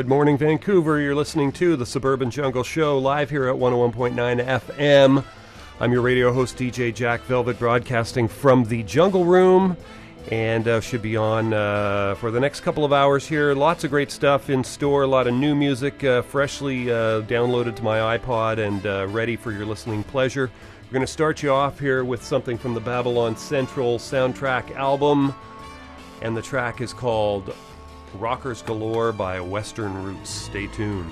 Good morning, Vancouver. You're listening to the Suburban Jungle Show live here at 101.9 FM. I'm your radio host, DJ Jack Velvet, broadcasting from the Jungle Room and uh, should be on uh, for the next couple of hours here. Lots of great stuff in store, a lot of new music uh, freshly uh, downloaded to my iPod and uh, ready for your listening pleasure. We're going to start you off here with something from the Babylon Central soundtrack album, and the track is called Rockers Galore by Western Roots. Stay tuned.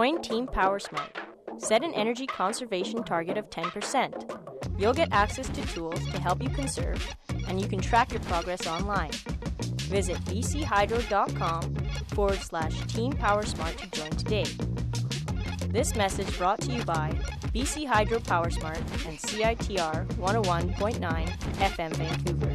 Join Team PowerSmart. Set an energy conservation target of 10%. You'll get access to tools to help you conserve, and you can track your progress online. Visit bchydro.com forward slash Team PowerSmart to join today. This message brought to you by BC Hydro PowerSmart and CITR 101.9 FM Vancouver.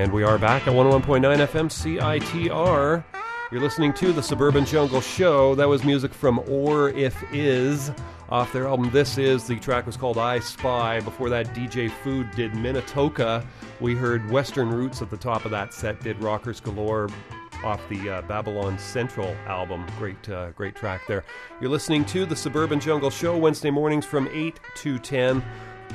And we are back at 101.9 FM CITR. You're listening to the Suburban Jungle Show. That was music from Or If Is off their album This Is. The track was called I Spy. Before that, DJ Food did Minatoka. We heard Western Roots at the top of that set, did Rockers Galore off the uh, Babylon Central album. Great, uh, great track there. You're listening to the Suburban Jungle Show Wednesday mornings from 8 to 10.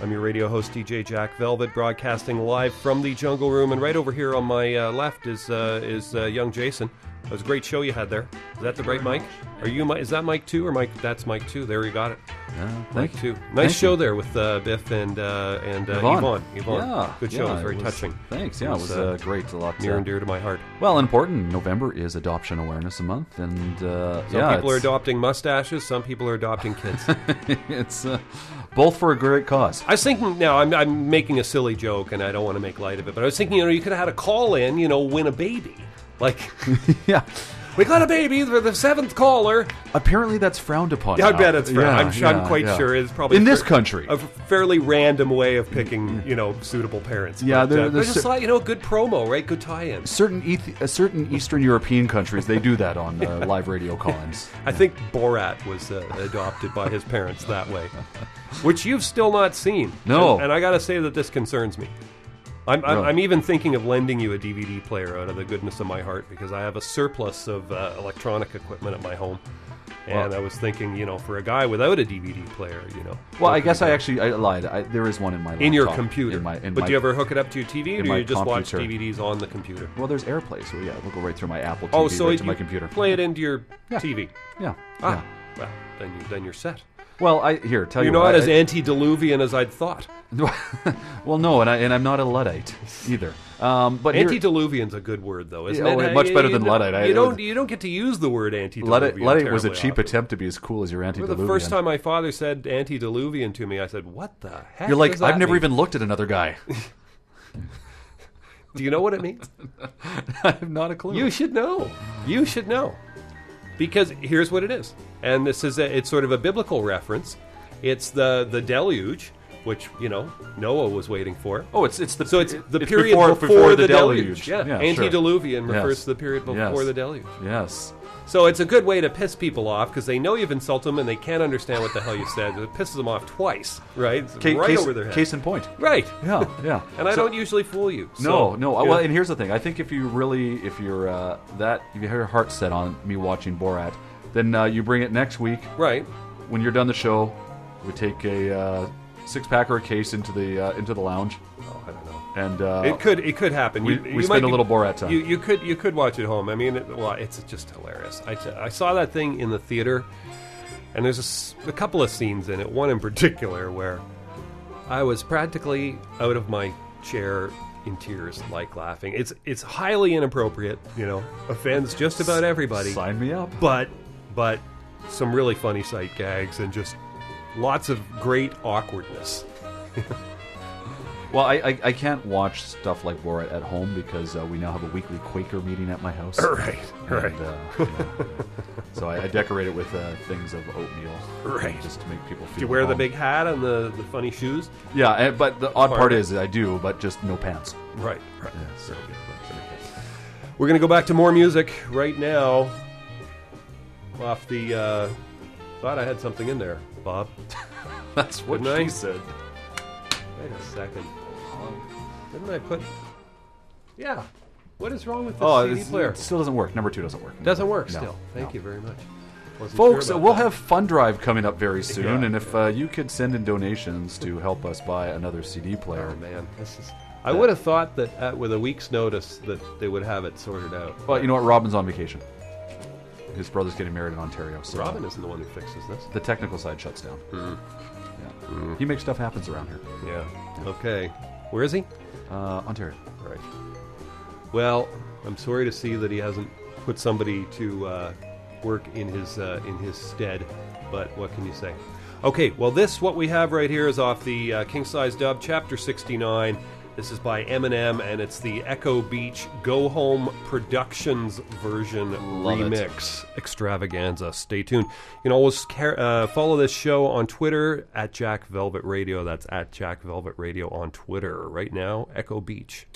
I'm your radio host, DJ Jack Velvet, broadcasting live from the Jungle Room. And right over here on my uh, left is uh, is uh, young Jason. That was a great show you had there. Is that the right mic? Are you? Is that mic two or mic? That's mic two. There you got it. Uh, mic thank you. two. Nice Thank show you. there with uh, Biff and uh, and uh, Yvonne. Yvonne. Yvonne. Yeah, Good show. yeah, it was very it was- touching. Thanks. Yeah, It it was, was, uh, uh, great. A lot. Near uh, and dear to my heart. Well, important. November is Adoption Awareness Month, and uh, Some yeah, people are adopting mustaches. Some people are adopting kids. it's uh, both for a great cause. I was thinking now I'm, I'm making a silly joke and I don't want to make light of it, but I was thinking you know you could have had a call in, you know, win a baby. Like yeah. we got a baby for the seventh caller. Apparently, that's frowned upon. Yeah, I now. bet it's. Yeah, I'm, sure, I'm quite yeah. sure it's probably in this fa- country. a fairly random way of picking you know suitable parents. Yeah, but, uh, there's just like you know, good promo, right? Good tie-in. certain eth- uh, certain Eastern European countries they do that on uh, live radio call-ins. I think Borat was uh, adopted by his parents that way, which you've still not seen. No. and, and I got to say that this concerns me. I'm, I'm, Really? I'm even thinking of lending you a DVD player out of the goodness of my heart because I have a surplus of uh, electronic equipment at my home, and Well- I was thinking, you know, for a guy without a DVD player, you know. Well, I guess I actually I lied. I, there is one in my do? in your computer. In my, in but my, do you ever hook it up to your TV, or do you just watch computer. DVDs on the computer? Well, there's AirPlay, so yeah, we'll go right through my Apple TV Oh, so right to my computer. play it into your Yeah. TV. Yeah. Ah, well, then you then you're set. Well, I here tell you. You're you not what, as I- antediluvian as I'd thought. well, no, and I and I'm not a luddite either. Um, but Antediluvian's a good word, though, isn't Yeah, it? oh, much better than You- Luddite. You it don't. You don't get to use the word antediluvian. luddite, luddite was a cheap often. attempt to be as cool as your Remember antediluvian. the first time my father said antediluvian to me, I said, "What the heck?" You're like, I've never mean?" even looked at another guy. Do you know what it means? I have not a clue. you should know. You should know, because here's what it is, and this is a, it's sort of a biblical reference. It's the the deluge, which you know Noah was waiting for. oh, it's it's the So it's the it's period before, before, the, deluge. Yeah, sure. antediluvian refers Yes. to the period before Yes. the deluge. Yes. So it's a good way to piss people off because they know you've insulted them and they can't understand what the hell you said. It pisses them off twice, right? Right case, over their head. Case in point. right. Yeah, yeah. And I So- don't usually fool you. No, so, no. yeah. Well, and here's the thing. I think if you really, if you're uh, that, if you have your heart set on me watching Borat, then uh, you bring it next week. right. When you're done the show, we take a uh, six pack or a case into the uh, into the lounge, Oh, I don't know. and uh, It could it could happen. we- You- we you spend a little Borat time. You, you could you could watch it home. I mean, it, well, it's just hilarious. I, I saw that thing in the theater, and there's a couple of scenes in it. One in particular where I was practically out of my chair in tears, like laughing. It's it's highly inappropriate. You know, offends just about everybody. sign me up. But but some really funny sight gags and just lots of great awkwardness. Well, I, I I can't watch stuff like Borat at home because uh, we now have a weekly Quaker meeting at my house. Right, right. And, uh, so I, I decorate it with uh, things of oatmeal, Right. just to make people feel. Do you wear the big hat and the, the funny shoes? Yeah, and, but the odd Part part of it. is I do, but just no pants. Right, right. Yeah, so- We're going to go back to more music right now. Off the. Uh, thought I had something in there, Bob. That's what Didn't I? said. Wait a second. Didn't I put. Yeah. What is wrong with this Oh, CD it's- player? it still doesn't work. Number two doesn't work. Doesn't work No, still. Thank no. you very much. Wasn't Folks, sure about we'll that. have Fun Drive coming up very soon, Yeah. and if uh, you could send in donations to help us buy another CD player. Oh, man. This is. I would have thought that uh, with a week's notice that they would have it sorted out. Well, you know what? Robin's on vacation. His brother's getting married in Ontario, so Robin isn't the one who fixes this. the technical side shuts down. Yeah. He makes stuff happens around here. Yeah. Okay. Where is he? Uh, Ontario. Right. Well, I'm sorry to see that he hasn't put somebody to uh, work in his uh, in his stead, but what can you say? Okay, well, this what we have right here is off the uh, King Size Dub, Chapter 69. This is by Eminem, and it's the Echo Beach Go Home Productions version Love it. remix extravaganza. Stay tuned. You can always car- uh, follow this show on Twitter at Jack Velvet Radio. That's at Jack Velvet Radio on Twitter. Right now, Echo Beach.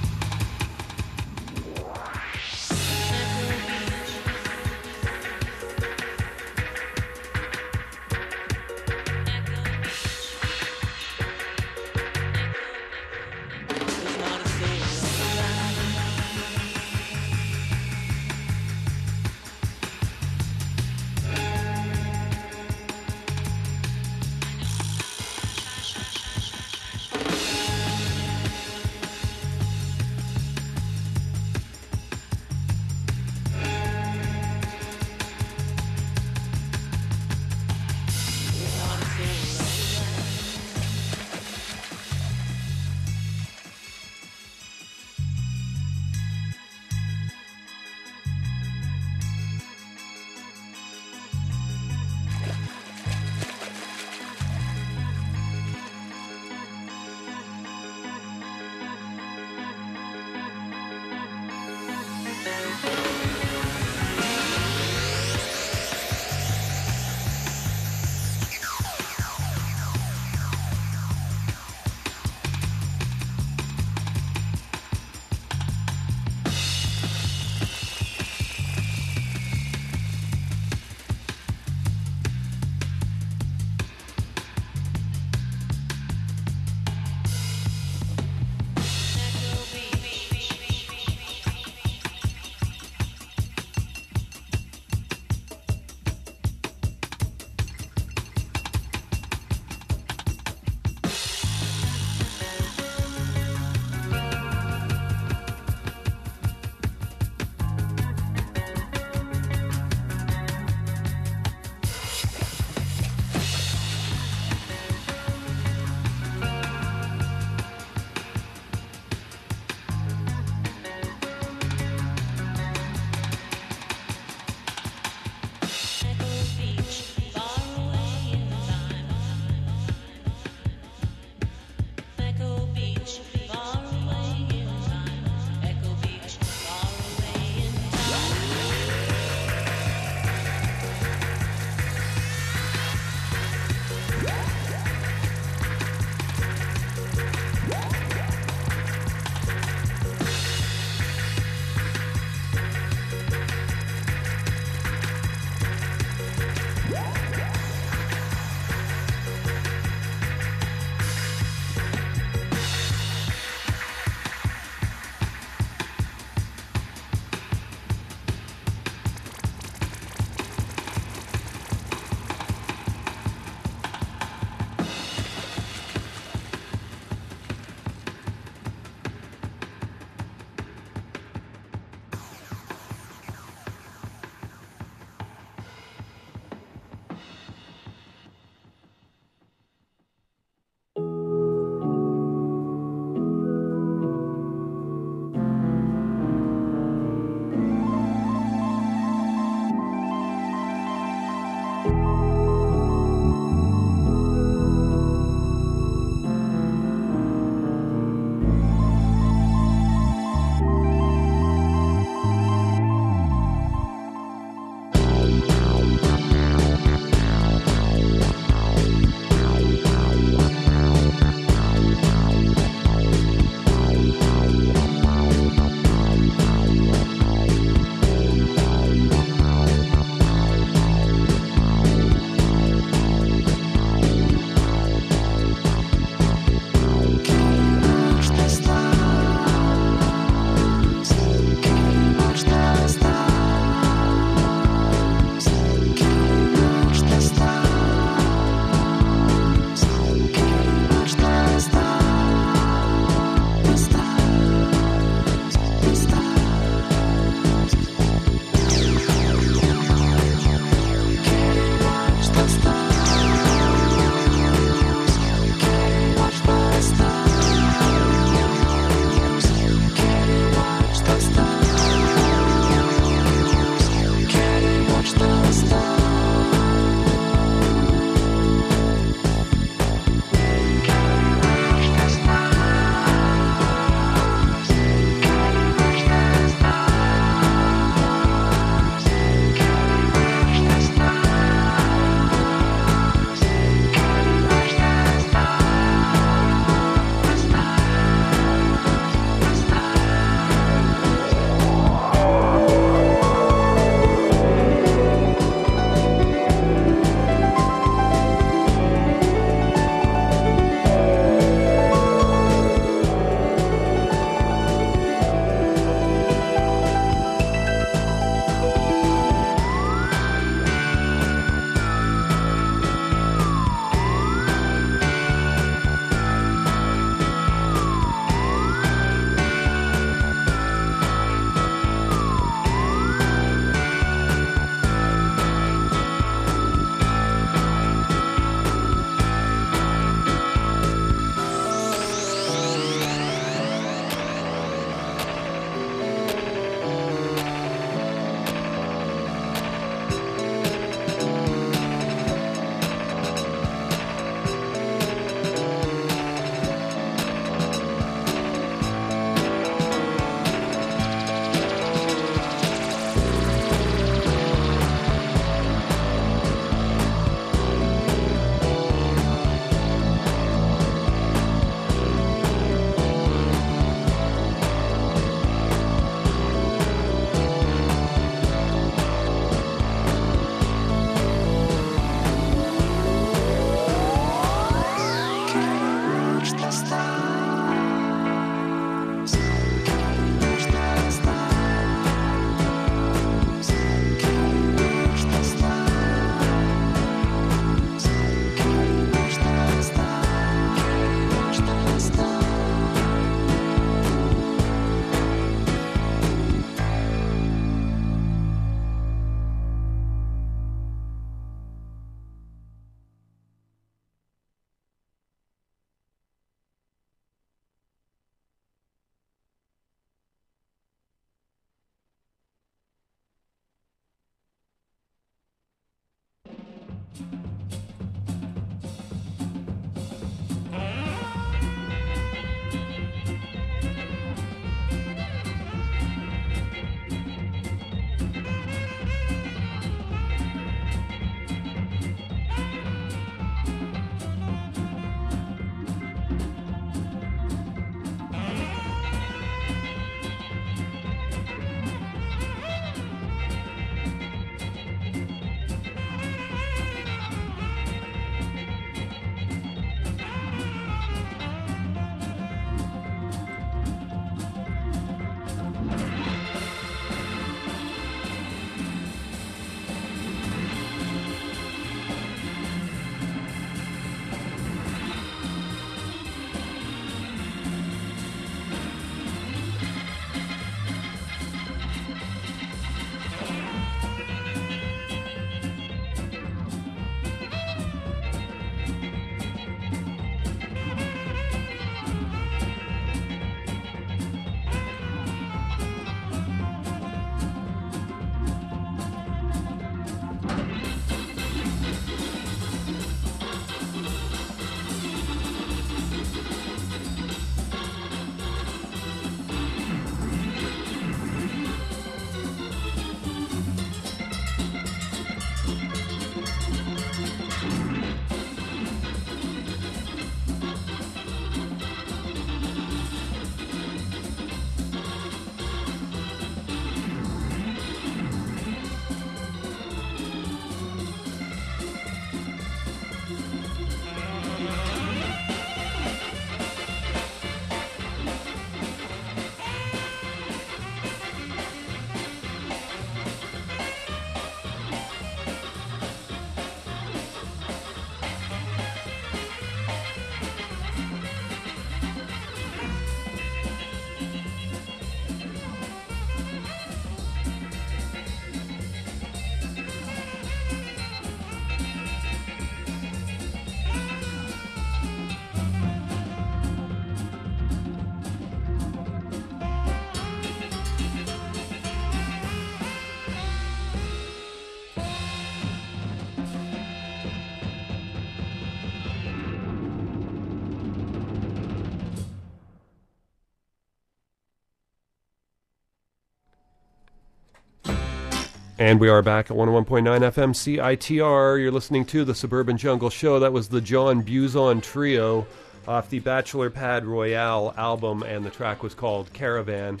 And we are back at 101.9 FM CITR. You're listening to the Suburban Jungle Show. That was the John Buzon Trio off the Bachelor Pad Royale album, and the track was called Caravan.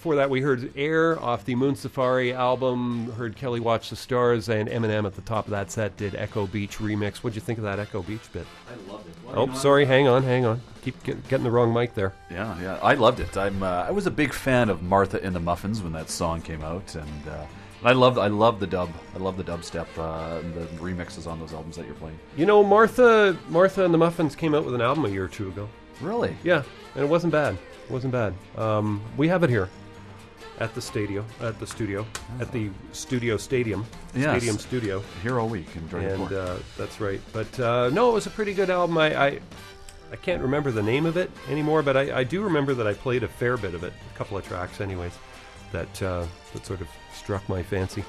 Before that, we heard Air off the Moon Safari album, heard Kelly Watch the Stars, and Eminem at the top of that set did Echo Beach remix. What'd you think of that Echo Beach bit? I loved it. Oh, sorry, hang on, hang on. Keep get, getting the wrong mic there. Yeah, yeah, I loved it. I'm, uh, I was a big fan of Martha and the Muffins when that song came out, and uh, I loved, I love the dub. I love the dubstep uh, the remixes on those albums that you're playing. You know, Martha, Martha and the Muffins came out with an album a year or two ago. Really? Yeah, and it wasn't bad. It wasn't bad. Um, we have it here at the studio, at the studio, at the studio stadium, Yes. stadium studio, Here all week in Jordan and uh, that's right. But uh, no, it was a pretty good album. I, I I can't remember the name of it anymore, but I, I do remember that I played a fair bit of it, a couple of tracks, anyways, that uh, that sort of struck my fancy.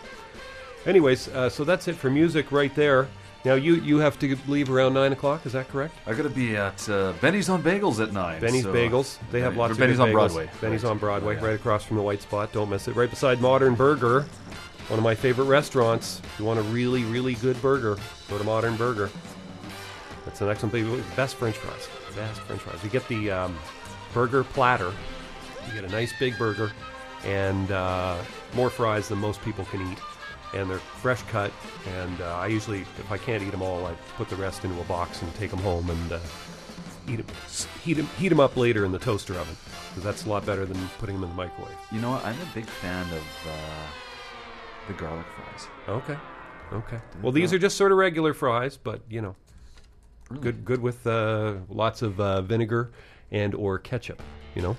Anyways, uh, so that's it for music right there. Now you you have to leave around nine o'clock. Is that correct? I got to be at uh, Benny's on Bagels at nine. Benny's so- Bagels. They have Benny- lots of Benny's on bagels. Broadway. Benny's Right. on Broadway, Oh, yeah. right across from the White Spot. Don't miss it. Right beside Modern Burger, one of my favorite restaurants. If you want a really, really good burger, go to Modern Burger. That's an excellent big best French fries. Best French fries. You get the um, burger platter. You get a nice big burger and uh, more fries than most people can eat. And they're fresh cut. And uh, I usually, if I can't eat them all, I put the rest into a box and take them home and uh, eat them, heat them, heat 'em up later in the toaster oven because that's a lot better than putting them in the microwave. You know what? I'm a big fan of uh, the garlic fries. Okay, okay. Well, these are just sort of regular fries, but you know, good good with uh, lots of uh, vinegar and or ketchup. You know,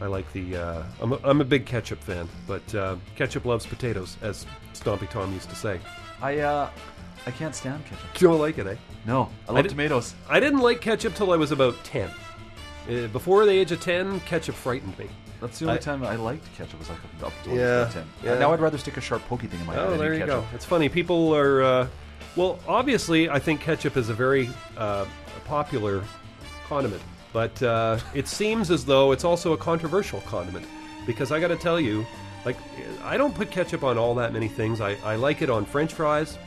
I like the. Uh, I'm a, I'm a big ketchup fan, but uh, ketchup loves potatoes, as Stompin' Tom used to say. I uh, I can't stand ketchup. You don't like it, eh? No, I I love did- tomatoes. I didn't like ketchup till I was about ten. Uh, before the age of ten, ketchup frightened me. That's the only I- time I liked ketchup was like up to Yeah, yeah, 10. yeah. Now I'd rather stick a sharp pokey thing in my eye Oh, than there eat you ketchup. go. It's funny. People are. Uh, well, obviously, I think ketchup is a very uh, popular condiment, but uh, it seems as though it's also a controversial condiment because I got to tell you, like, I don't put ketchup on all that many things. I, I like it on French fries.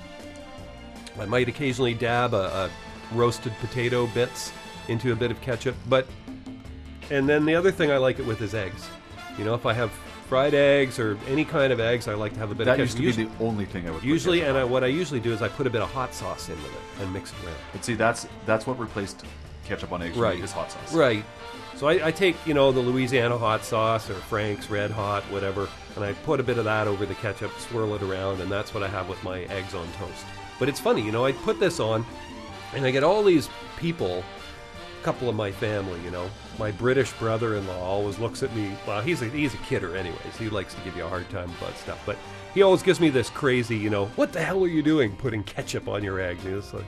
I might occasionally dab a, a roasted potato bits into a bit of ketchup, but and then the other thing I like it with is eggs. You know, if I have fried eggs or any kind of eggs, I like to have a bit That of used ketchup. to be the only thing I would Usually, and I, what I usually do is I put a bit of hot sauce in with it and mix it around. But see, that's that's what replaced ketchup on eggs Right. is hot sauce. Right. So I, I take, you know, the Louisiana hot sauce or Frank's Red Hot, whatever, and I put a bit of that over the ketchup, swirl it around, and that's what I have with my eggs on toast. But it's funny, you know, I put this on, and I get all these people, a couple of my family, you know. My British brother-in-law always looks at me. Well, he's a he's a kidder, anyways. He likes to give you a hard time about stuff, but he always gives me this crazy, you know, what the hell are you doing, putting ketchup on your eggs? It's like,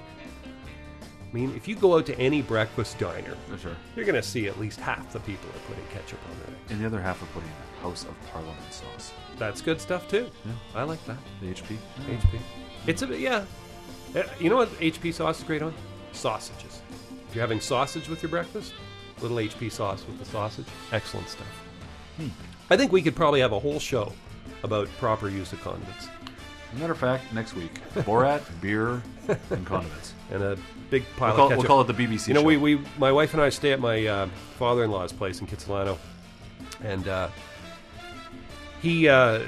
I mean, if you go out to any breakfast diner, For sure. you're going to see at least half the people are putting ketchup on their eggs. And the other half are putting House of Parliament sauce. That's good stuff too. Yeah. I like that. The HP. HP. It's a bit, yeah. Uh, You know what HP sauce is great on? Sausages. If you're having sausage with your breakfast, little HP sauce with the sausage, excellent stuff. I think we could probably have a whole show about proper use of condiments matter of fact, next week, Borat, beer, and condiments. and a big pile We'll call, of ketchup. we'll call it the BBC You know, show. we, we my wife and I stay at my uh, father-in-law's place in Kitsilano, and uh, he uh,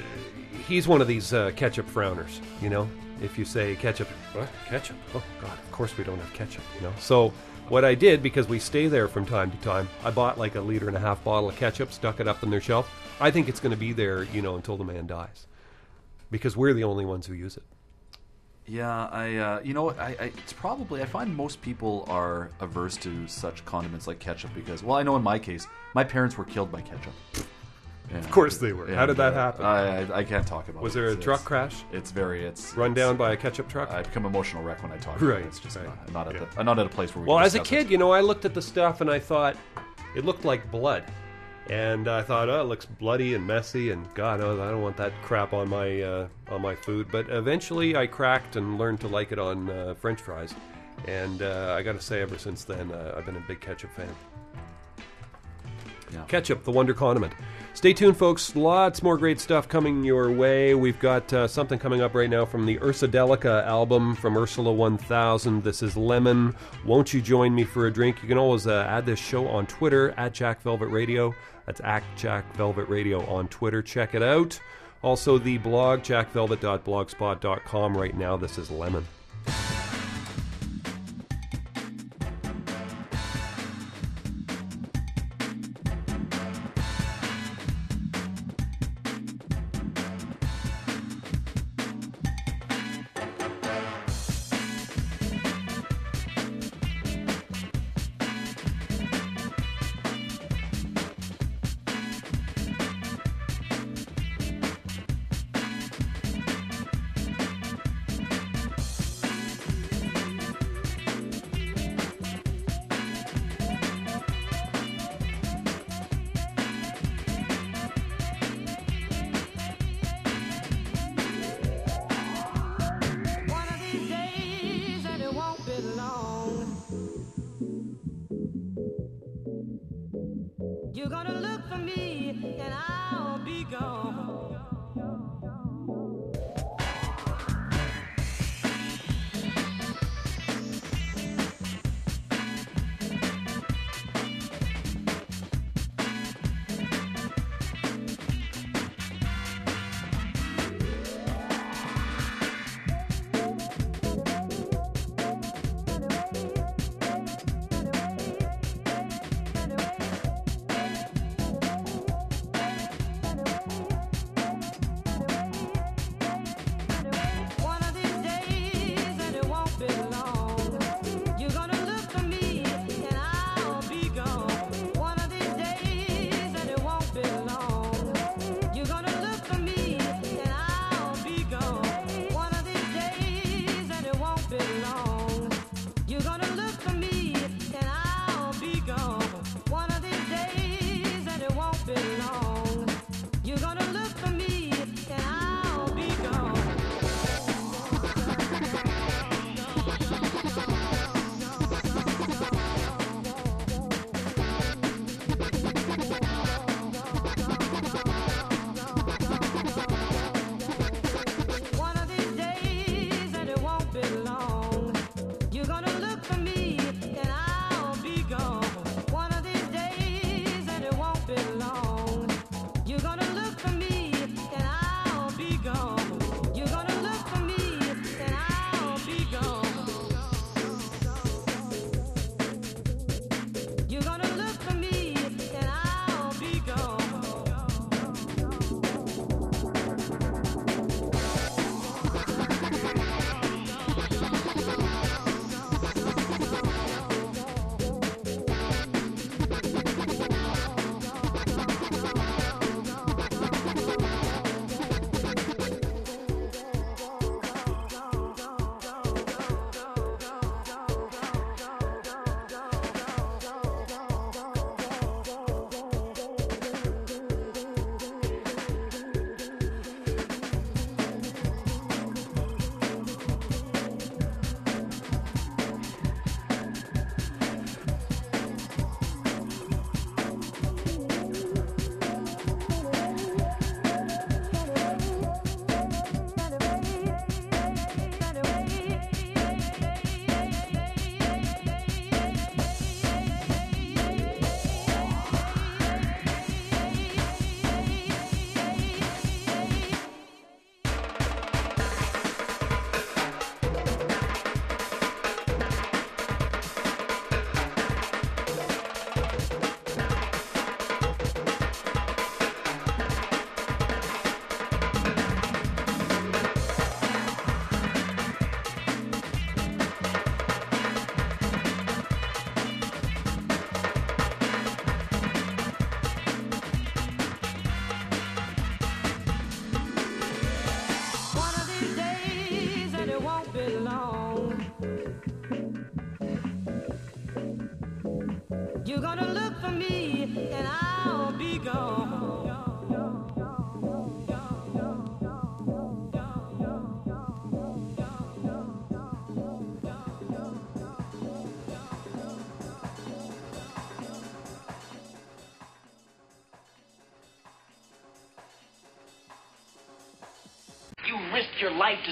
he's one of these uh, ketchup frowners. You know, if you say ketchup, what ketchup? Oh God, of course we don't have ketchup. You know, so what I did because we stay there from time to time, I bought like a liter and a half bottle of ketchup, stuck it up on their shelf. I think it's going to be there, you know, until the man dies, because we're the only ones who use it. Yeah, I. Uh, you know, I, I. It's probably. I find most people are averse to such condiments like ketchup because, well, I know in my case, my parents were killed by ketchup. Of course they were. How did that happen? I, I, I can't talk about. Was it. Was there a It's- truck it's- crash? It's very. It's Run it's- down by a ketchup truck? I become emotional wreck when I talk. Right, About it. It's just right. not, I'm not at Yeah. the, not at a place where we. Well, as a kid, you know, I looked at the stuff and I thought it looked like blood. And I thought, oh, it looks bloody and messy, and God, oh, I don't want that crap on my uh, on my food. But eventually, I cracked and learned to like it on uh, French fries. And uh, I got to say, ever since then, uh, I've been a big ketchup fan. Yeah. Ketchup, the wonder condiment. Stay tuned, folks. Lots more great stuff coming your way. We've got uh, something coming up right now from the Ursadelica album from Ursula 1000. This is Lemon. Won't you join me for a drink? You can always uh, add this show on Twitter at Jack Velvet Radio. That's at Jack Velvet Radio on Twitter. Check it out. Also, the blog, jackvelvet.blogspot.com. Right now, this is Lemon.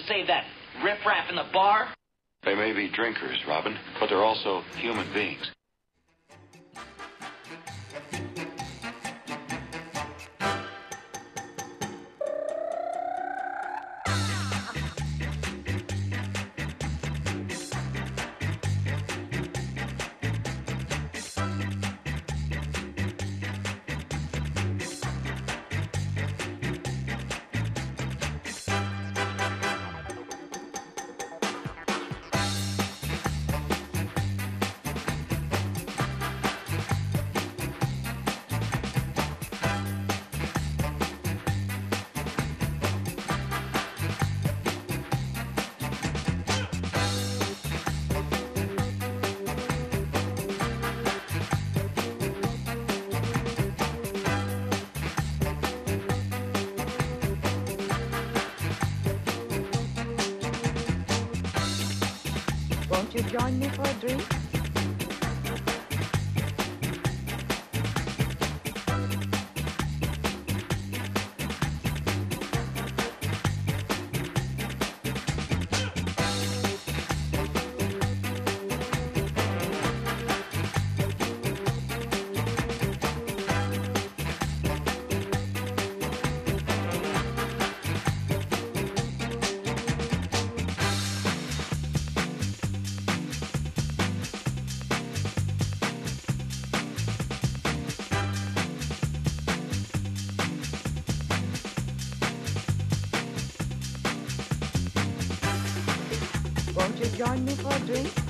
Save that riffraff in the bar? They may be drinkers, Robin, but they're also human beings. Won't you join me for a drink?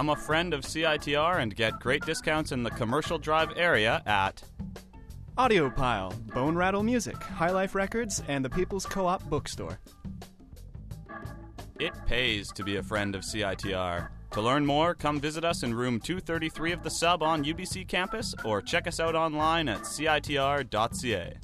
Become a friend of CITR and get great discounts in the Commercial Drive area at Audiopile, Bone Rattle Music, High Life Records, and the People's Co op Bookstore. It Pays to be a friend of CITR. To learn more, come visit us in room 233 of the sub on UBC campus or check us out online at citr.ca.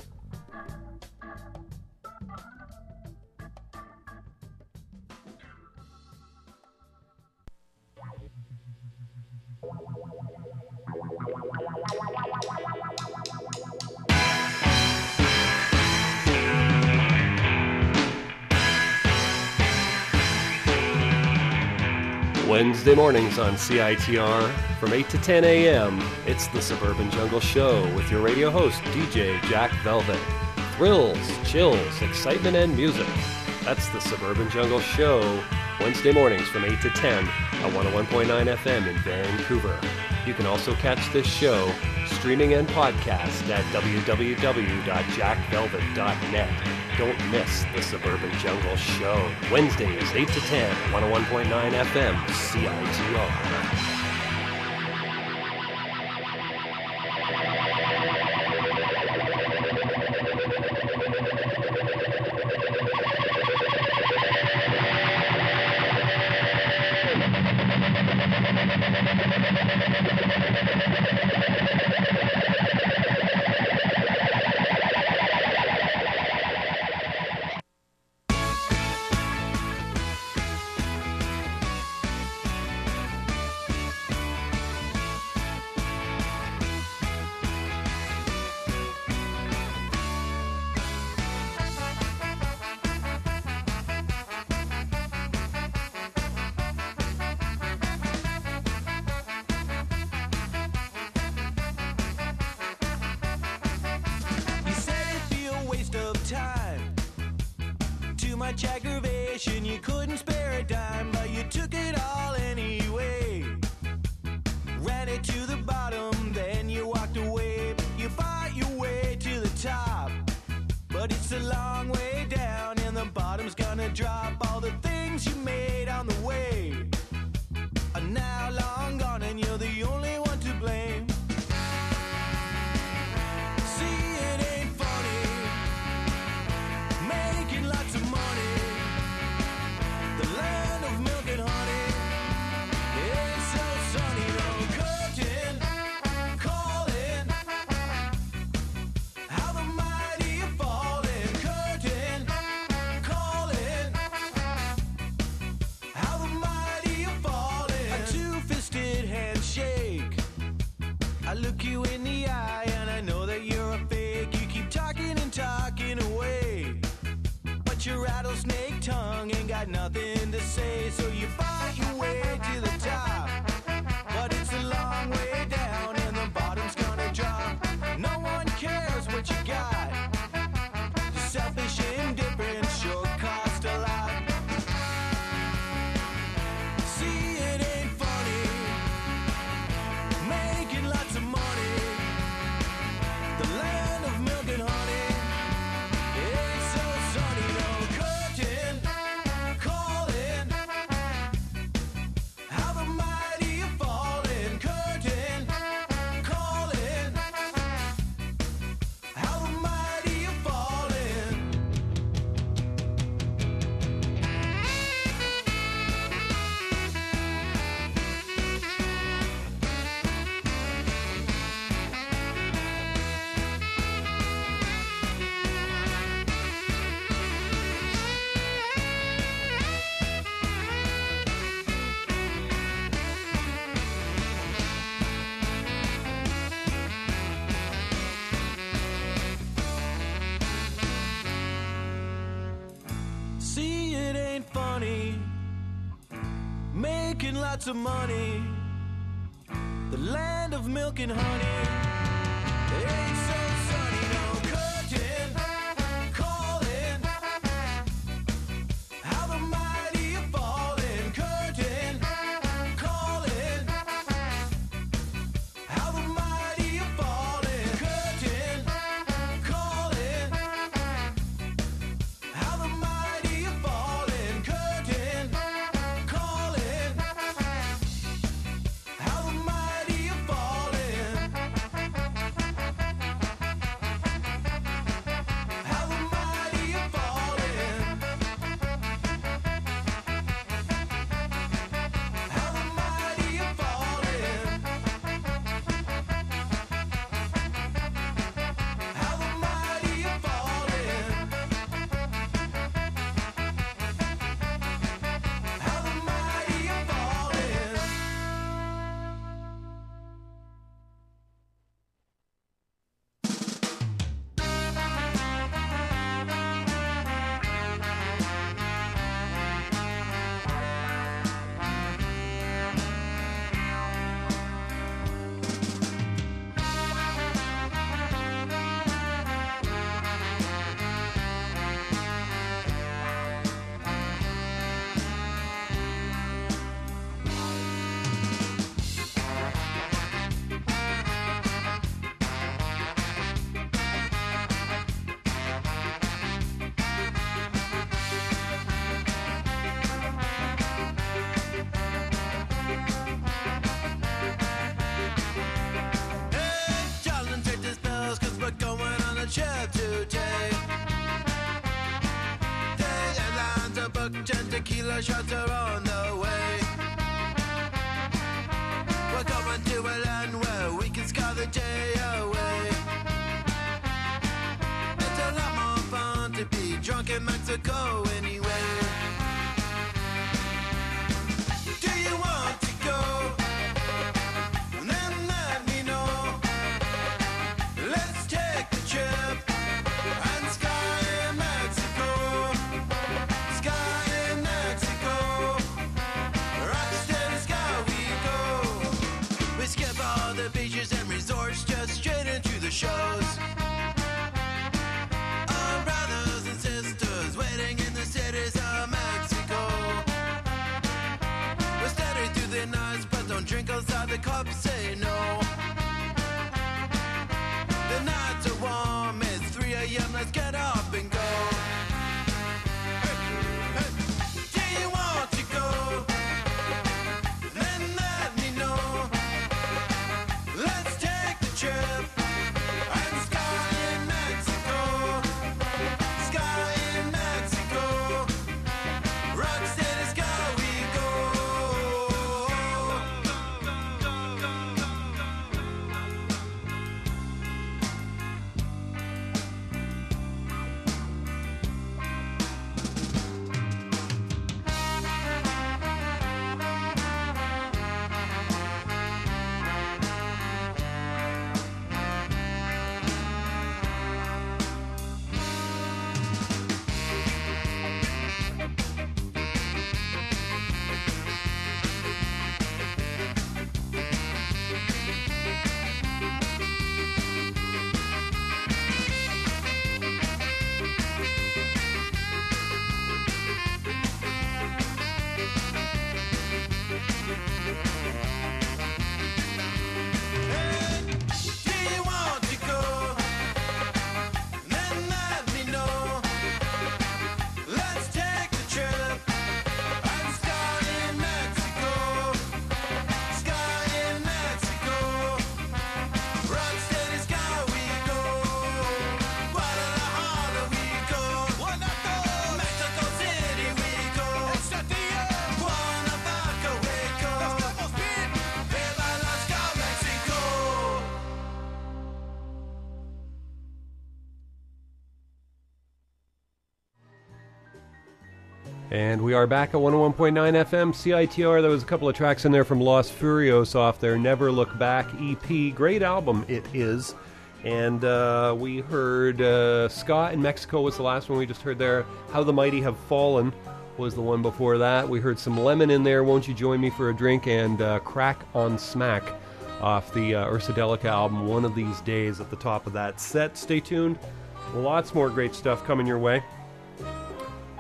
Tuesday mornings on CITR from 8 to 10 a.m. It's the Suburban Jungle Show with your radio host, DJ Jack Velvet. Thrills, chills, excitement, and music. That's the Suburban Jungle Show, Wednesday mornings from 8 to 10 on 101.9 FM in Vancouver. You can also catch this show streaming and podcast at www.jackvelvet.net. Don't miss the Suburban Jungle Show. Wednesdays, 8 to 10, 101.9 FM, CITR. And we are back at 101.9 FM CITR. There was a couple of tracks in there from Los Furios off their Never Look Back EP. Great album it is. And uh, we heard uh, Scott in Mexico was the last one we just heard there. How the Mighty Have Fallen was the one before that. We heard some Lemon in there. Won't you join me for a drink? And uh, Crack on Smack off the uh, Ursa Delica album. One of these days at the top of that set. Stay tuned. Lots more great stuff coming your way.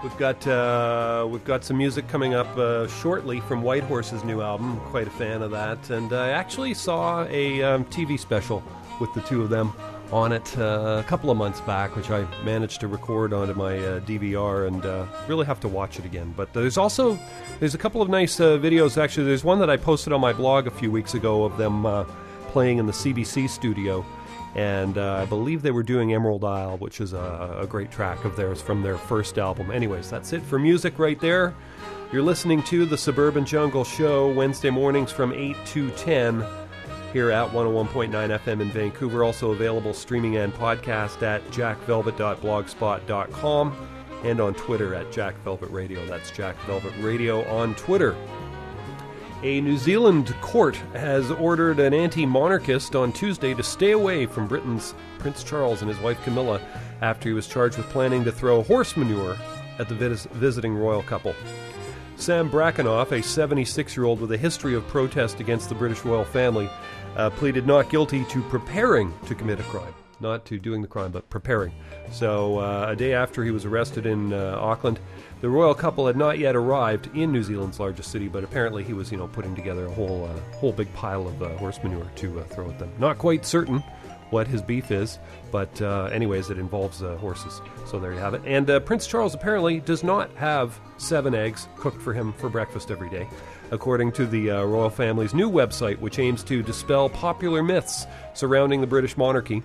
We've got uh, we've got some music coming up uh, shortly from Whitehorse's new album. Quite a fan of that, and I actually saw a um, TV special with the two of them on it uh, a couple of months back, which I managed to record onto my uh, DVR, and uh, really have to watch it again. But there's also there's a couple of nice uh, videos. Actually, there's one that I posted on my blog a few weeks ago of them uh, playing in the CBC studio and uh, I believe they were doing Emerald Isle, which is a, a great track of theirs from their first album. Anyways, that's it for music right there. You're listening to the Suburban Jungle Show Wednesday mornings from 8 to 10 here at 101.9 FM in Vancouver. Also available streaming and podcast at jackvelvet.blogspot.com and on Twitter at Jack Velvet Radio. That's Jack Velvet Radio on Twitter. A New Zealand court has ordered an anti monarchist on Tuesday to stay away from Britain's Prince Charles and his wife Camilla after he was charged with planning to throw horse manure at the vis- visiting royal couple. Sam Brackenoff, a 76 year old with a history of protest against the British royal family, uh, pleaded not guilty to preparing to commit a crime. Not to doing the crime, but preparing. So, uh, a day after he was arrested in uh, Auckland, the royal couple had not yet arrived in New Zealand's largest city, but apparently he was, you know, putting together a whole, uh, whole big pile of uh, horse manure to uh, throw at them. Not quite certain what his beef is, but uh, anyways, it involves uh, horses. So there you have it. And uh, Prince Charles apparently does not have seven eggs cooked for him for breakfast every day, according to the royal family's new website, which aims to dispel popular myths surrounding the British monarchy.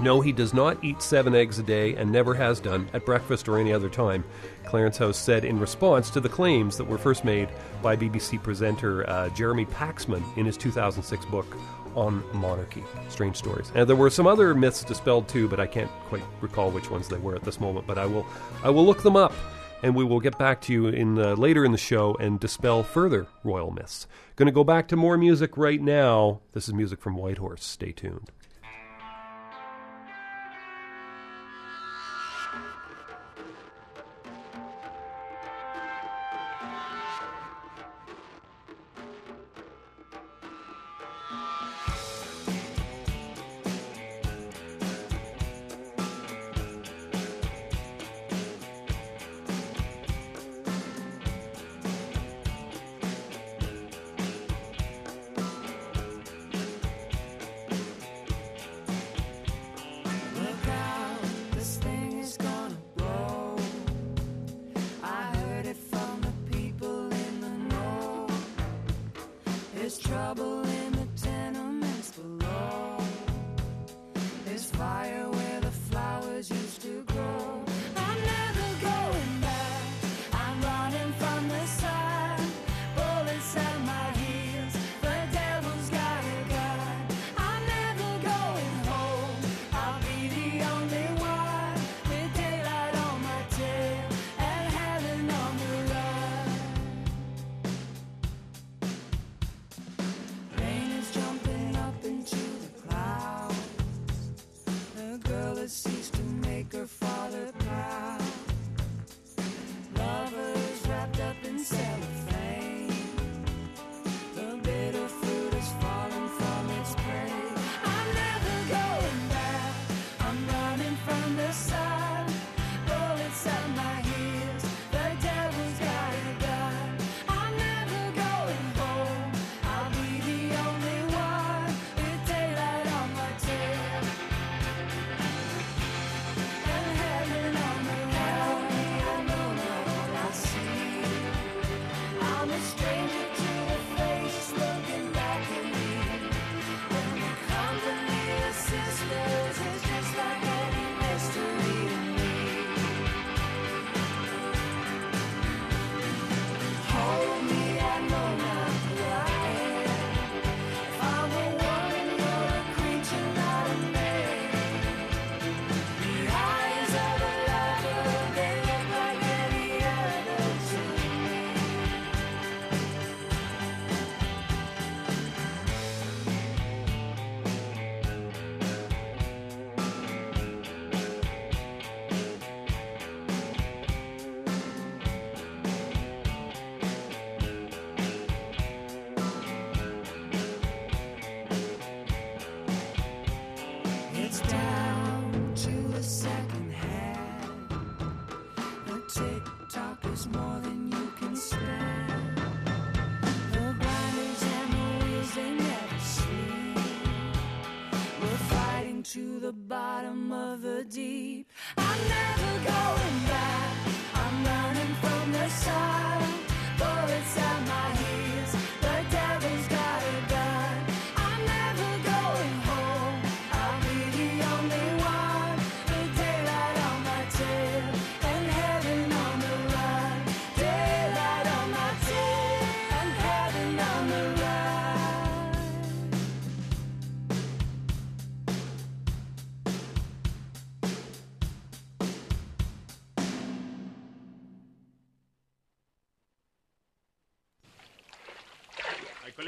No, he does not eat seven eggs a day and never has done at breakfast or any other time. Clarence House said in response to the claims that were first made by BBC presenter uh, Jeremy Paxman in his 2006 book on monarchy. Strange stories. And there were some other myths dispelled too, but I can't quite recall which ones they were at this moment. But I will, I will look them up, and we will get back to you in uh, later in the show and dispel further royal myths. Going to go back to more music right now. This is music from Whitehorse. Stay tuned.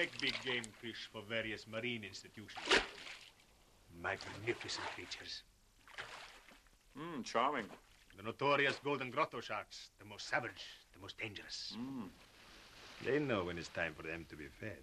collect big game fish for various marine institutions. Magnificent creatures. Mmm, charming. The notorious golden grotto sharks, the most savage, the most dangerous. Mmm. They know when it's time for them to be fed.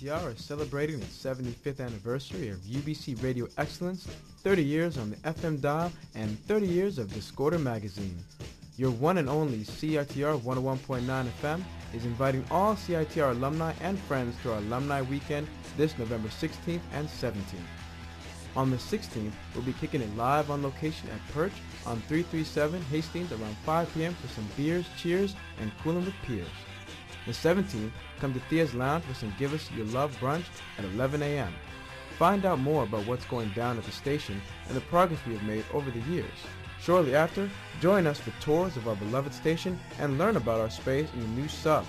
CITR is celebrating its 75th anniversary of UBC Radio Excellence, 30 years on the FM dial, and 30 years of Discorder magazine. Your one and only CITR 101.9 FM is inviting all CITR alumni and friends to our Alumni Weekend this November 16th and 17th. On the 16th, we'll be kicking it live on location at Perch on 337 Hastings around 5 p.m. for some beers, cheers, and cooling with peers. The 17th, come to Thea's Lounge for some Give Us Your Love brunch at 11 a.m. Find out more about what's going down at the station and the progress we have made over the years. Shortly after, join us for tours of our beloved station and learn about our space in the new sub.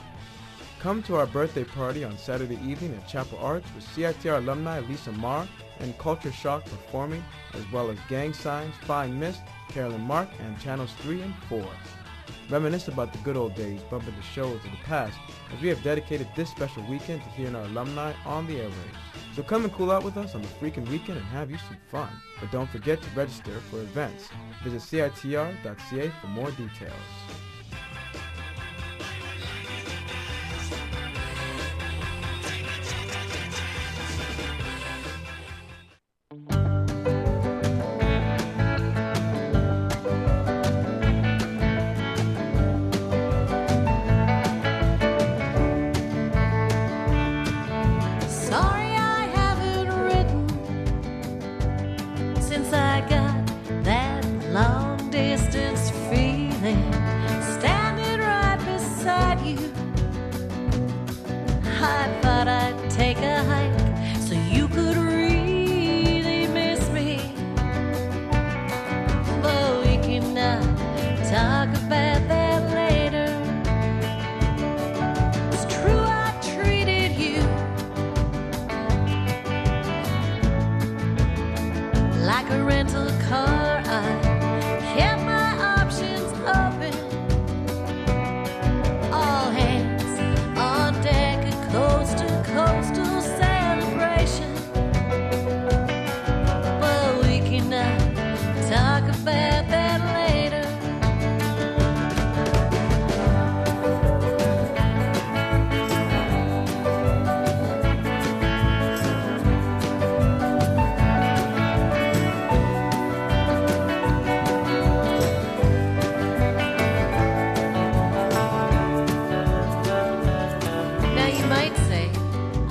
Come to our birthday party on Saturday evening at Chapel Arts with CITR alumni Lisa Marr and Culture Shock performing, as well as Gang Signs, Fine Mist, Carolyn Mark, and Channels 3 and 4. Reminisce about the good old days, bumping the shows of the past, as we have dedicated this special weekend to hearing our alumni on the airwaves. So come and cool out with us on the freaking weekend and have you some fun. But don't forget to register for events. Visit CITR.ca for more details.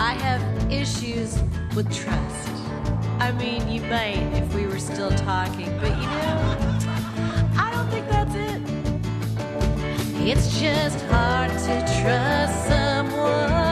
I have issues with trust. I mean, you might if we were still talking, but you know, I don't think that's it. It's just hard to trust someone.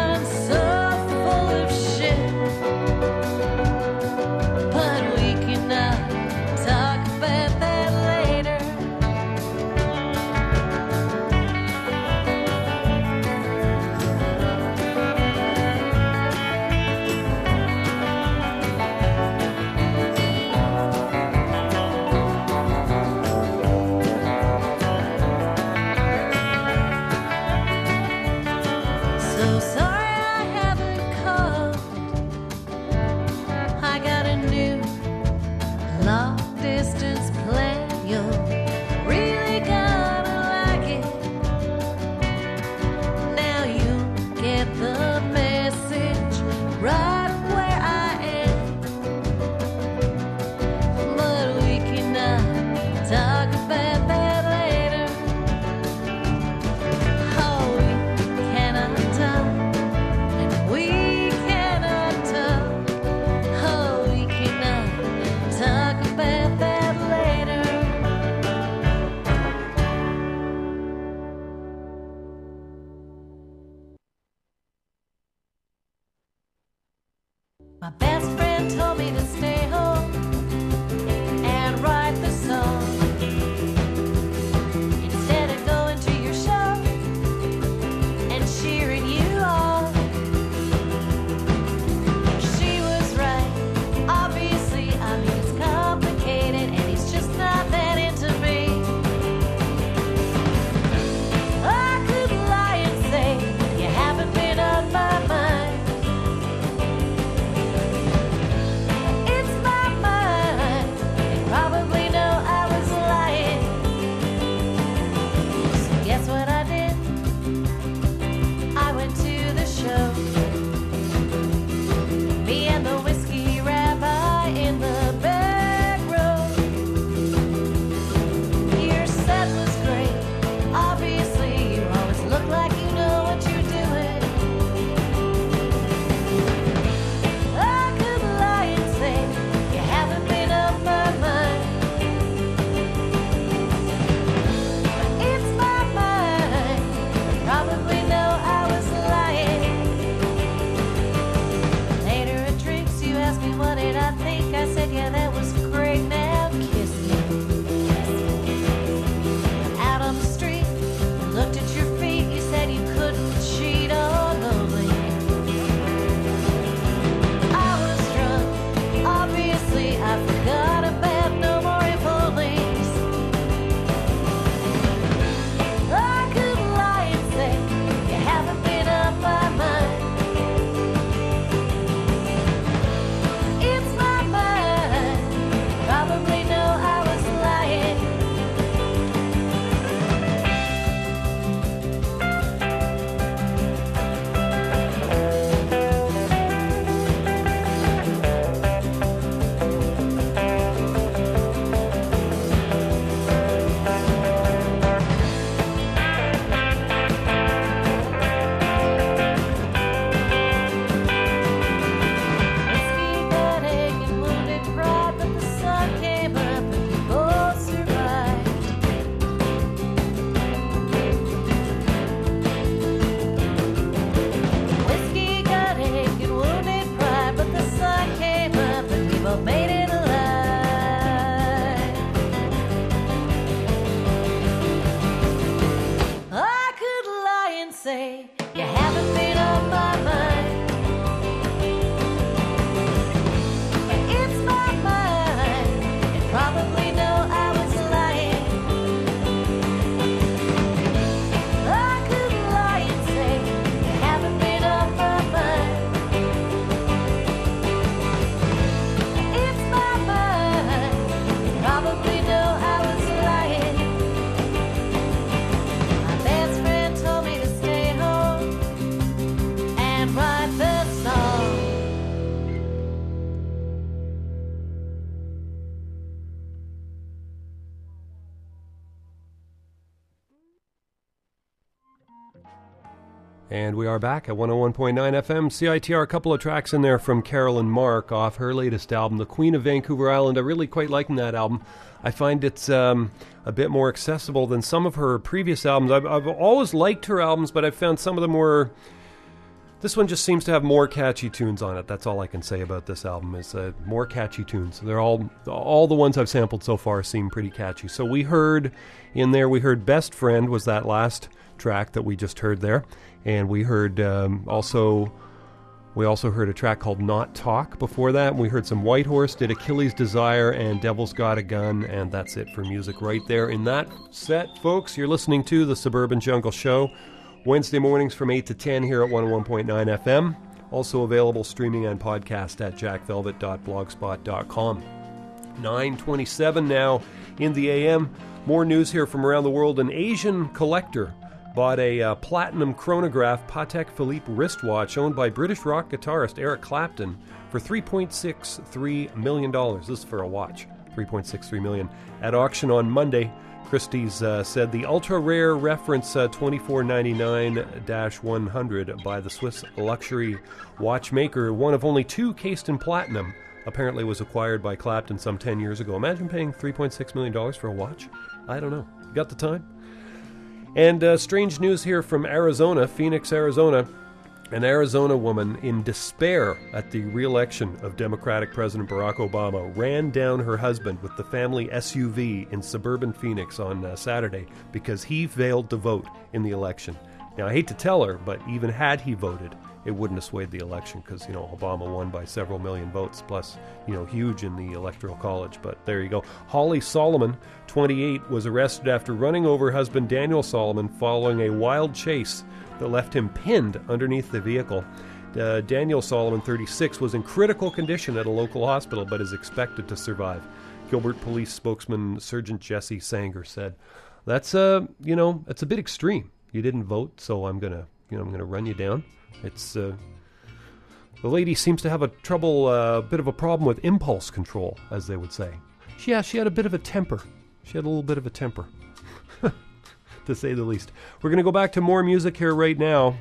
We are back at 101.9 FM CITR. A couple of tracks in there from Carolyn Mark off her latest album, The Queen of Vancouver Island. I really quite liking that album. I find it's um, a bit more accessible than some of her previous albums. I've, I've always liked her albums, but I've found some of them were. This one just seems to have more catchy tunes on it. That's all I can say about this album is uh, more catchy tunes. They're all all the ones I've sampled so far seem pretty catchy. So we heard in there, we heard "Best Friend" was that last track that we just heard there, and we heard um, also we also heard a track called "Not Talk" before that. We heard some Whitehorse, did "Achilles Desire" and "Devil's Got a Gun," and that's it for music right there in that set, folks. You're listening to the Suburban Jungle Show. Wednesday mornings from 8 to 10 here at 101.9 FM. Also available streaming and podcast at jackvelvet.blogspot.com. 927 now in the AM. More news here from around the world. An Asian collector bought a uh, platinum chronograph Patek Philippe wristwatch owned by British rock guitarist Eric Clapton for $3.63 million. This is for a watch. 3.63 million. At auction on Monday, Christie's uh, said the ultra rare reference uh, 2499 100 by the Swiss luxury watchmaker, one of only two cased in platinum, apparently was acquired by Clapton some 10 years ago. Imagine paying $3.6 million for a watch. I don't know. You got the time? And uh, strange news here from Arizona, Phoenix, Arizona. An Arizona woman, in despair at the reelection of Democratic President Barack Obama, ran down her husband with the family SUV in suburban Phoenix on uh, Saturday because he failed to vote in the election. Now, I hate to tell her, but even had he voted, it wouldn't have swayed the election because, you know, Obama won by several million votes, plus, you know, huge in the Electoral College. But there you go. Holly Solomon, 28, was arrested after running over husband Daniel Solomon following a wild chase that left him pinned underneath the vehicle. Uh, Daniel Solomon, 36, was in critical condition at a local hospital but is expected to survive. Gilbert Police spokesman Sergeant Jesse Sanger said, "That's uh, you know, that's a bit extreme. You didn't vote, so I'm gonna, you know, I'm gonna run you down. It's uh, the lady seems to have a trouble, a uh, bit of a problem with impulse control, as they would say. Yeah, she had a bit of a temper. She had a little bit of a temper." to say the least. We're going to go back to more music here right now.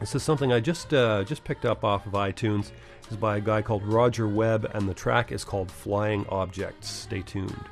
This is something I just uh, just picked up off of iTunes. Is by a guy called Roger Webb, and the track is called "Flying Objects." Stay tuned.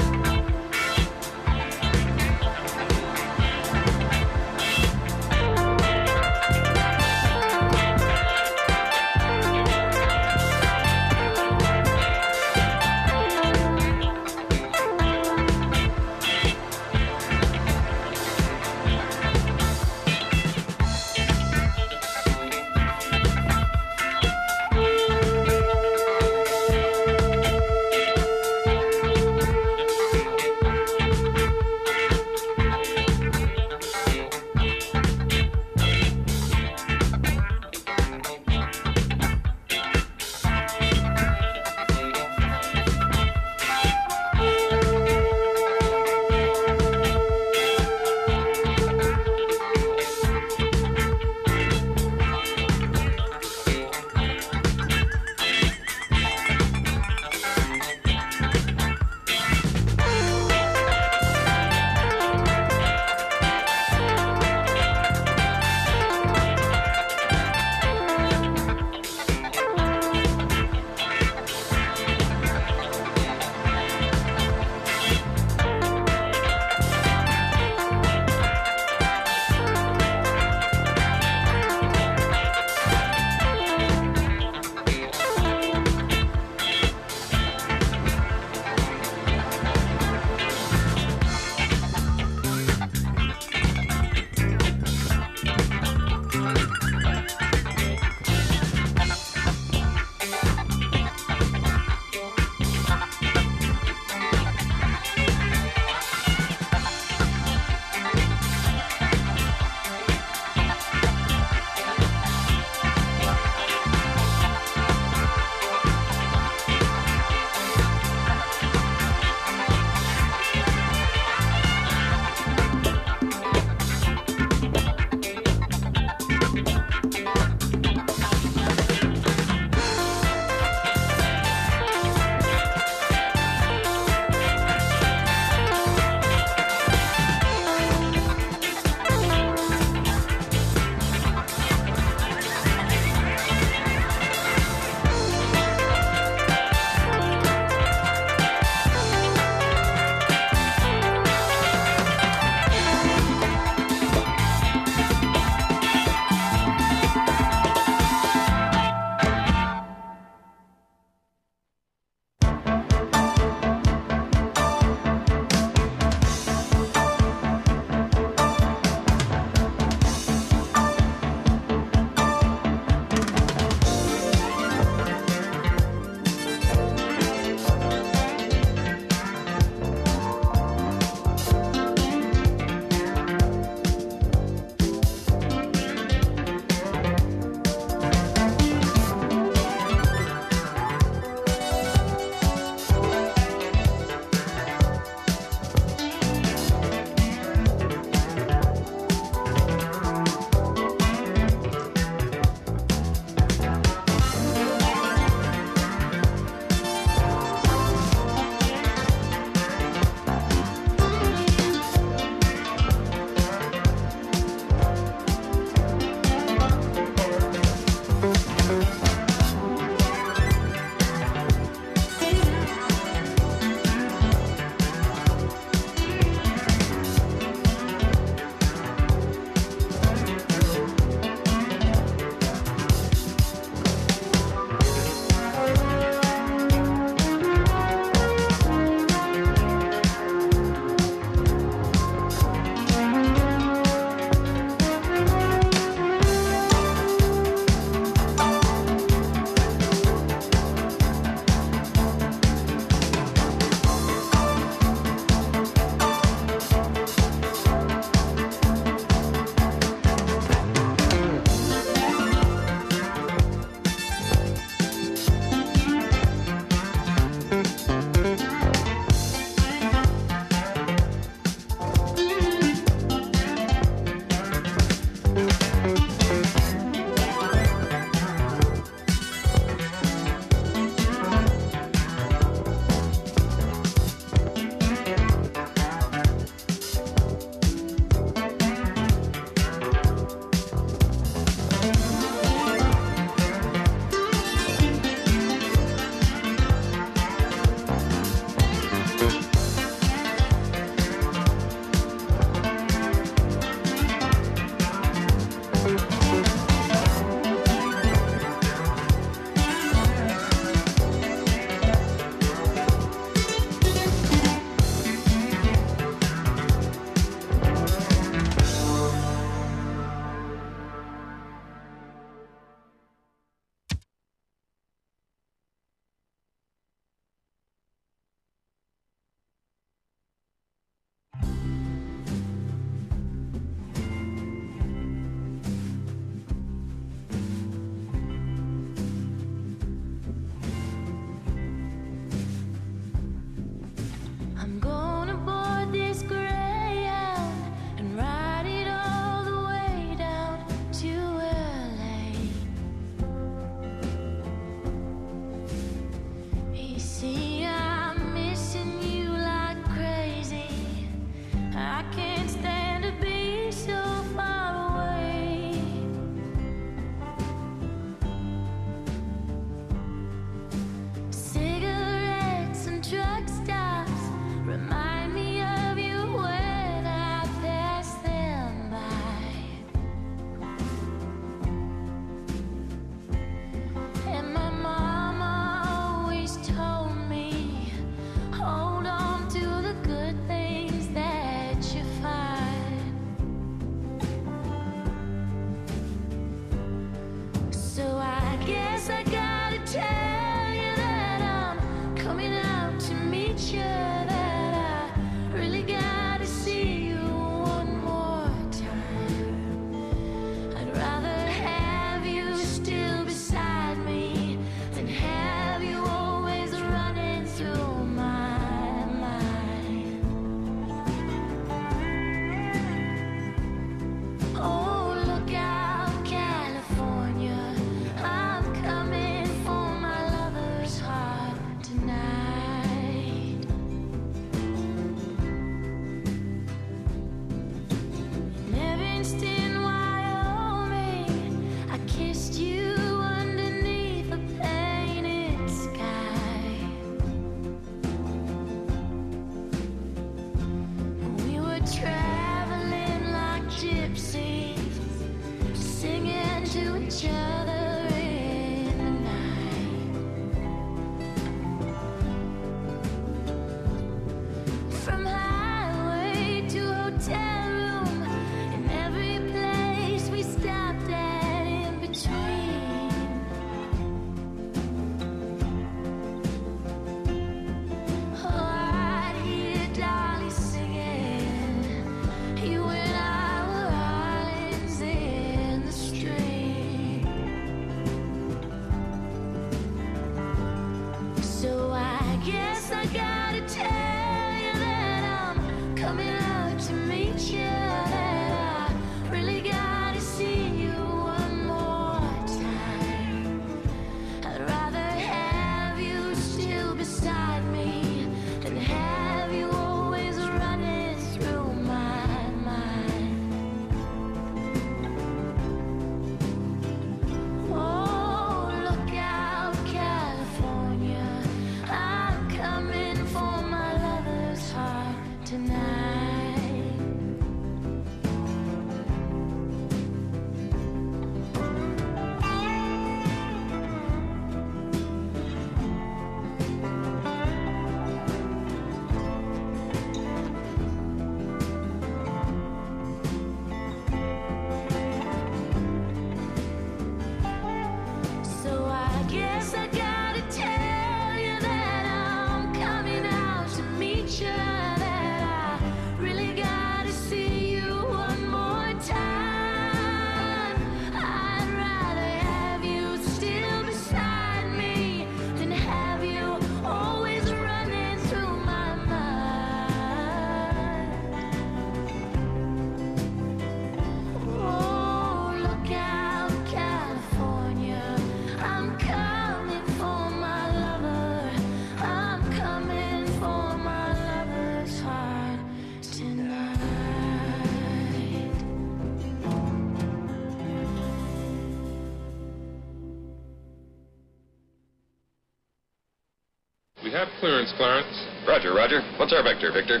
Clarence. Roger, Roger. What's our vector, Victor?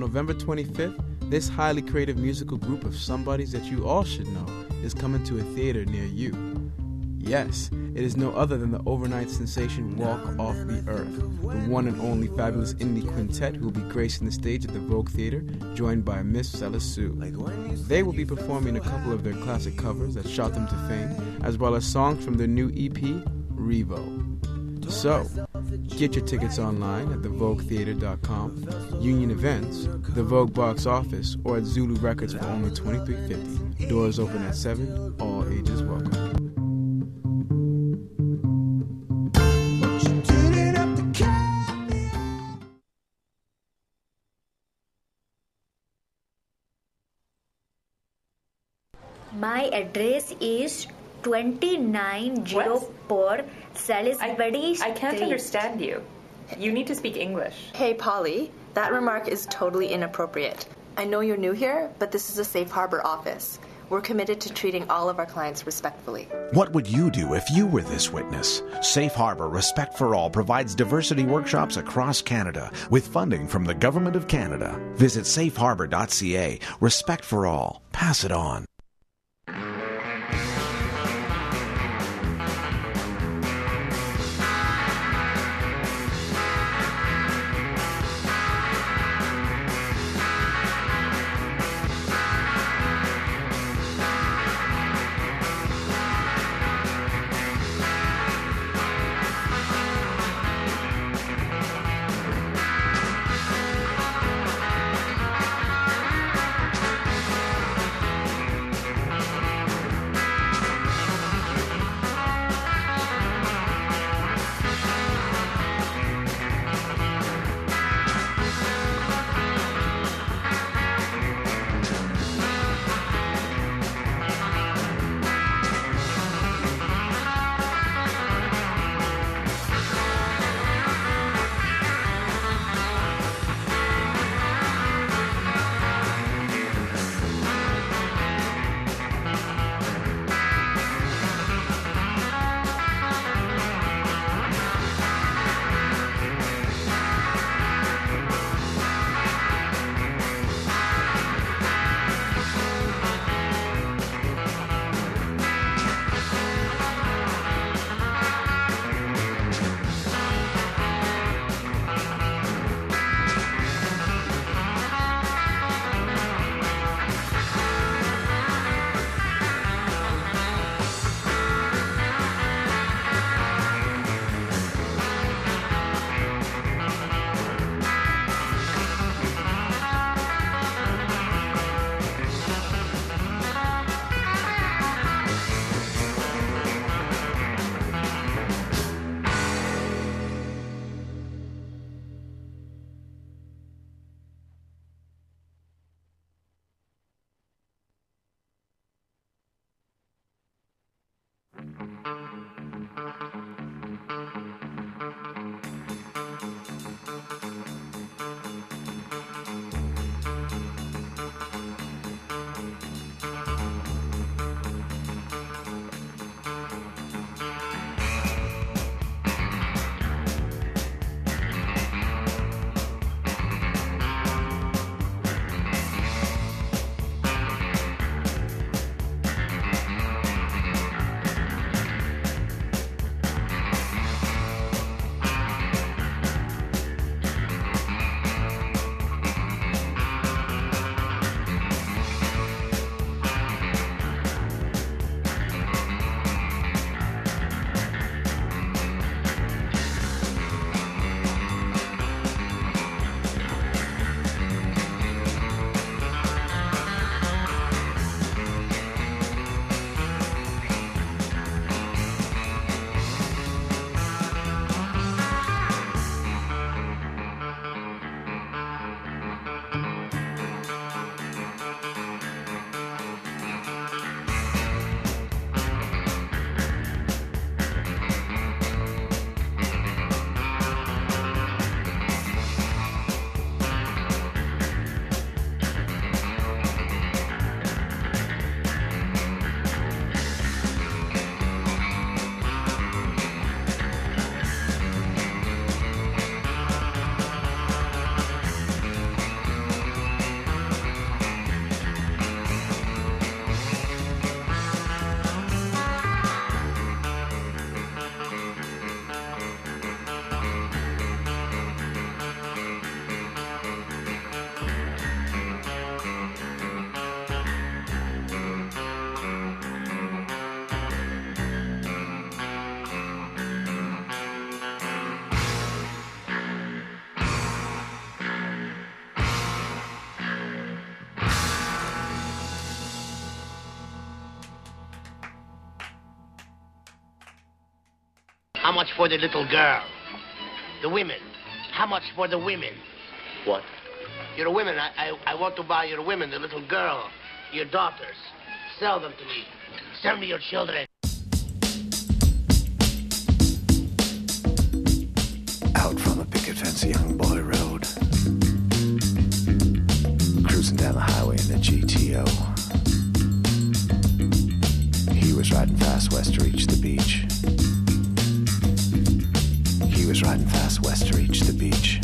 November 25th, this highly creative musical group of somebodies that you all should know is coming to a theater near you. Yes, it is no other than the overnight sensation Walk Off the Earth, the one and only fabulous indie quintet who will be gracing the stage at the Vogue Theater, joined by Miss Selah Sue. They will be performing a couple of their classic covers that shot them to fame, as well as songs from their new EP, Revo. So, get your tickets online at thevoguetheater.com, Union Events, the Vogue Box Office, or at Zulu Records for only $23.50. Doors open at 7, all ages welcome. My address is 2904 Salisbury I can't understand you. You need to speak English. Hey, Polly, that remark is totally inappropriate. I know you're new here, but this is a safe harbor office. We're committed to treating all of our clients respectfully. What would you do if you were this witness? Safe Harbor Respect for All provides diversity workshops across Canada with funding from the Government of Canada. Visit safeharbor.ca. Respect for all. Pass it on. How much for the little girl? The women. How much for the women? What? Your women. I, I, I want to buy your women, the little girl, your daughters. Sell them to me. Sell me your children. Out from a picket fence, a young boy rode. Cruising down the highway in a GTO. He was riding fast west to reach the beach. West to reach the beach.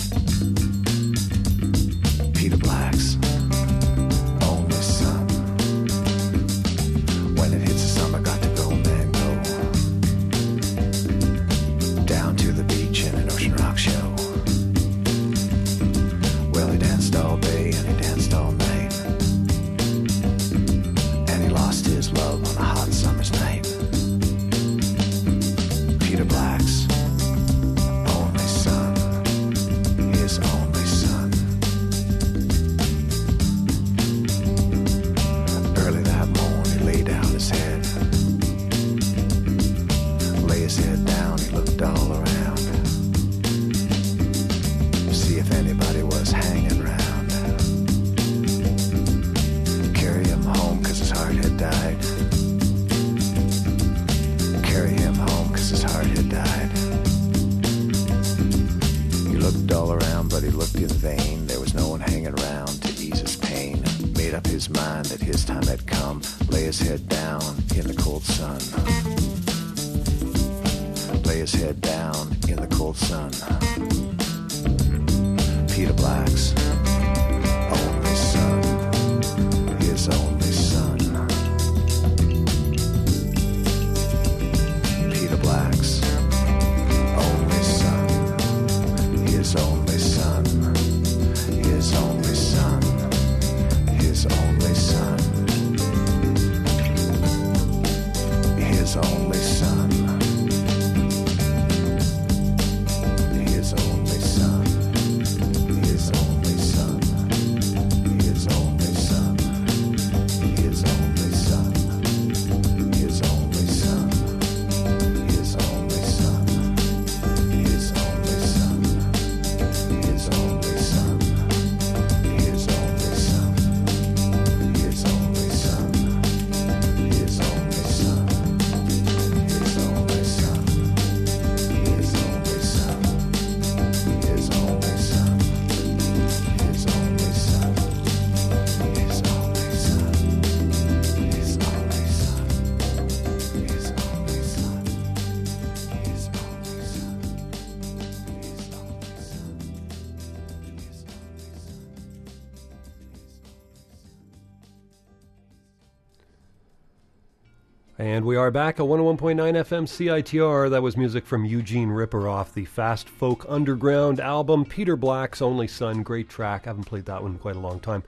Are back at 101.9 FM CITR. That was music from Eugene Ripper off the Fast Folk Underground album, Peter Black's Only Son. Great track. I haven't played that one in quite a long time.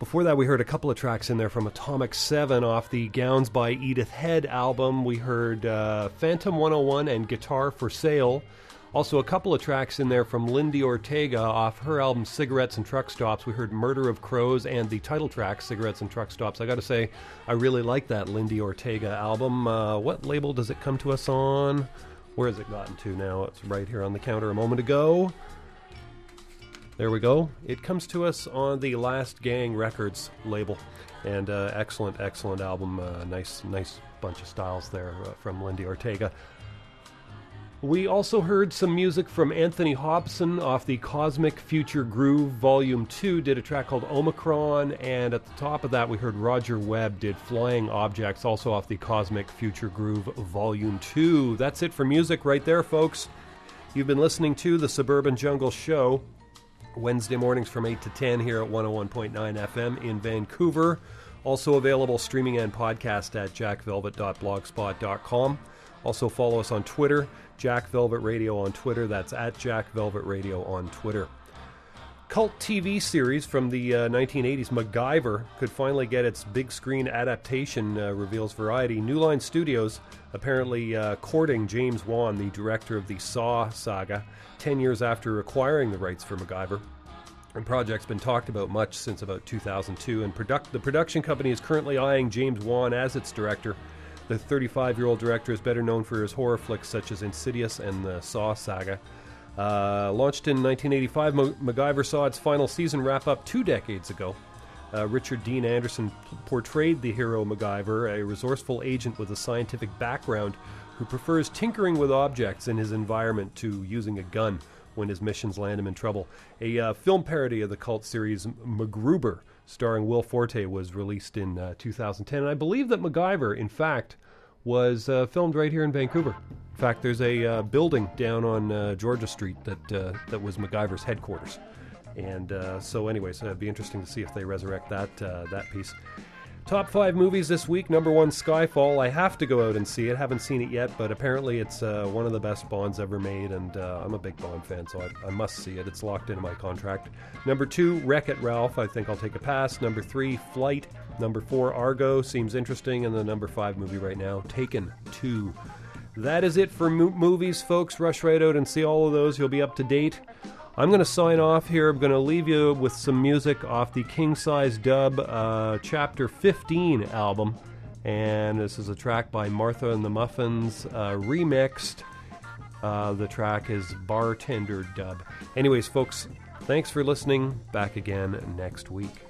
Before that, we heard a couple of tracks in there from Atomic 7 off the Gowns by Edith Head album. We heard uh, Phantom 101 and Guitar for Sale. Also, a couple of tracks in there from Lindi Ortega off her album Cigarettes and Truck Stops. We heard Murder of Crows and the title track Cigarettes and Truck Stops. I got to say, I really like that Lindi Ortega album. Uh, what label does it come to us on? Where has it gotten to now? It's right here on the counter a moment ago. There we go. It comes to us on the Last Gang Records label, and uh, excellent, excellent album. Uh, nice, nice bunch of styles there uh, from Lindi Ortega. We also heard some music from Anthony Hobson off the Cosmic Future Groove Volume 2, did a track called Omicron, and at the top of that we heard Roger Webb did Flying Objects, also off the Cosmic Future Groove Volume 2. That's it for music right there, folks. You've been listening to the Suburban Jungle Show, Wednesday mornings from 8 to 10 here at 101.9 FM in Vancouver. Also available streaming and podcast at jackvelvet.blogspot.com. Also follow us on Twitter, Jack Velvet Radio on Twitter. That's at Jack Velvet Radio on Twitter. Cult TV series from the uh, 1980s, MacGyver, could finally get its big screen adaptation, uh, reveals Variety. New Line Studios apparently uh, courting James Wan, the director of the Saw saga, 10 years after acquiring the rights for MacGyver. The project's been talked about much since about 2002, and the production company is currently eyeing James Wan as its director The 35 year old director is better known for his horror flicks such as Insidious and the Saw saga. Uh, launched in 1985, Mo- MacGyver saw its final season wrap up two decades ago. Uh, Richard Dean Anderson portrayed the hero MacGyver, a resourceful agent with a scientific background who prefers tinkering with objects in his environment to using a gun when his missions land him in trouble. A uh, film parody of the cult series MacGruber, starring Will Forte, was released in uh, 2010. And I believe that MacGyver, in fact, was uh, filmed right here in Vancouver. In fact, there's a uh, building down on uh, Georgia Street that uh, that was MacGyver's headquarters. And uh, so, anyways, it'd be interesting to see if they resurrect that that piece. Top five movies this week. Number one, Skyfall. I have to go out and see it. Haven't seen it yet, but apparently it's uh, one of the best Bonds ever made, and uh, I'm a big Bond fan, so I, I must see it. It's locked into my contract. Number two, Wreck It Ralph. I think I'll take a pass. Number three, Flight. Number four, Argo. Seems interesting. And the number five movie right now, Taken 2. That is it for mo- movies, folks. Rush right out and see all of those. You'll be up to date. I'm going to sign off here. I'm going to leave you with some music off the King Size Dub uh, Chapter 15 album. And this is a track by Martha and the Muffins, uh, remixed. Uh, the track is Bartender Dub. Anyways, folks, thanks for listening. Back again next week.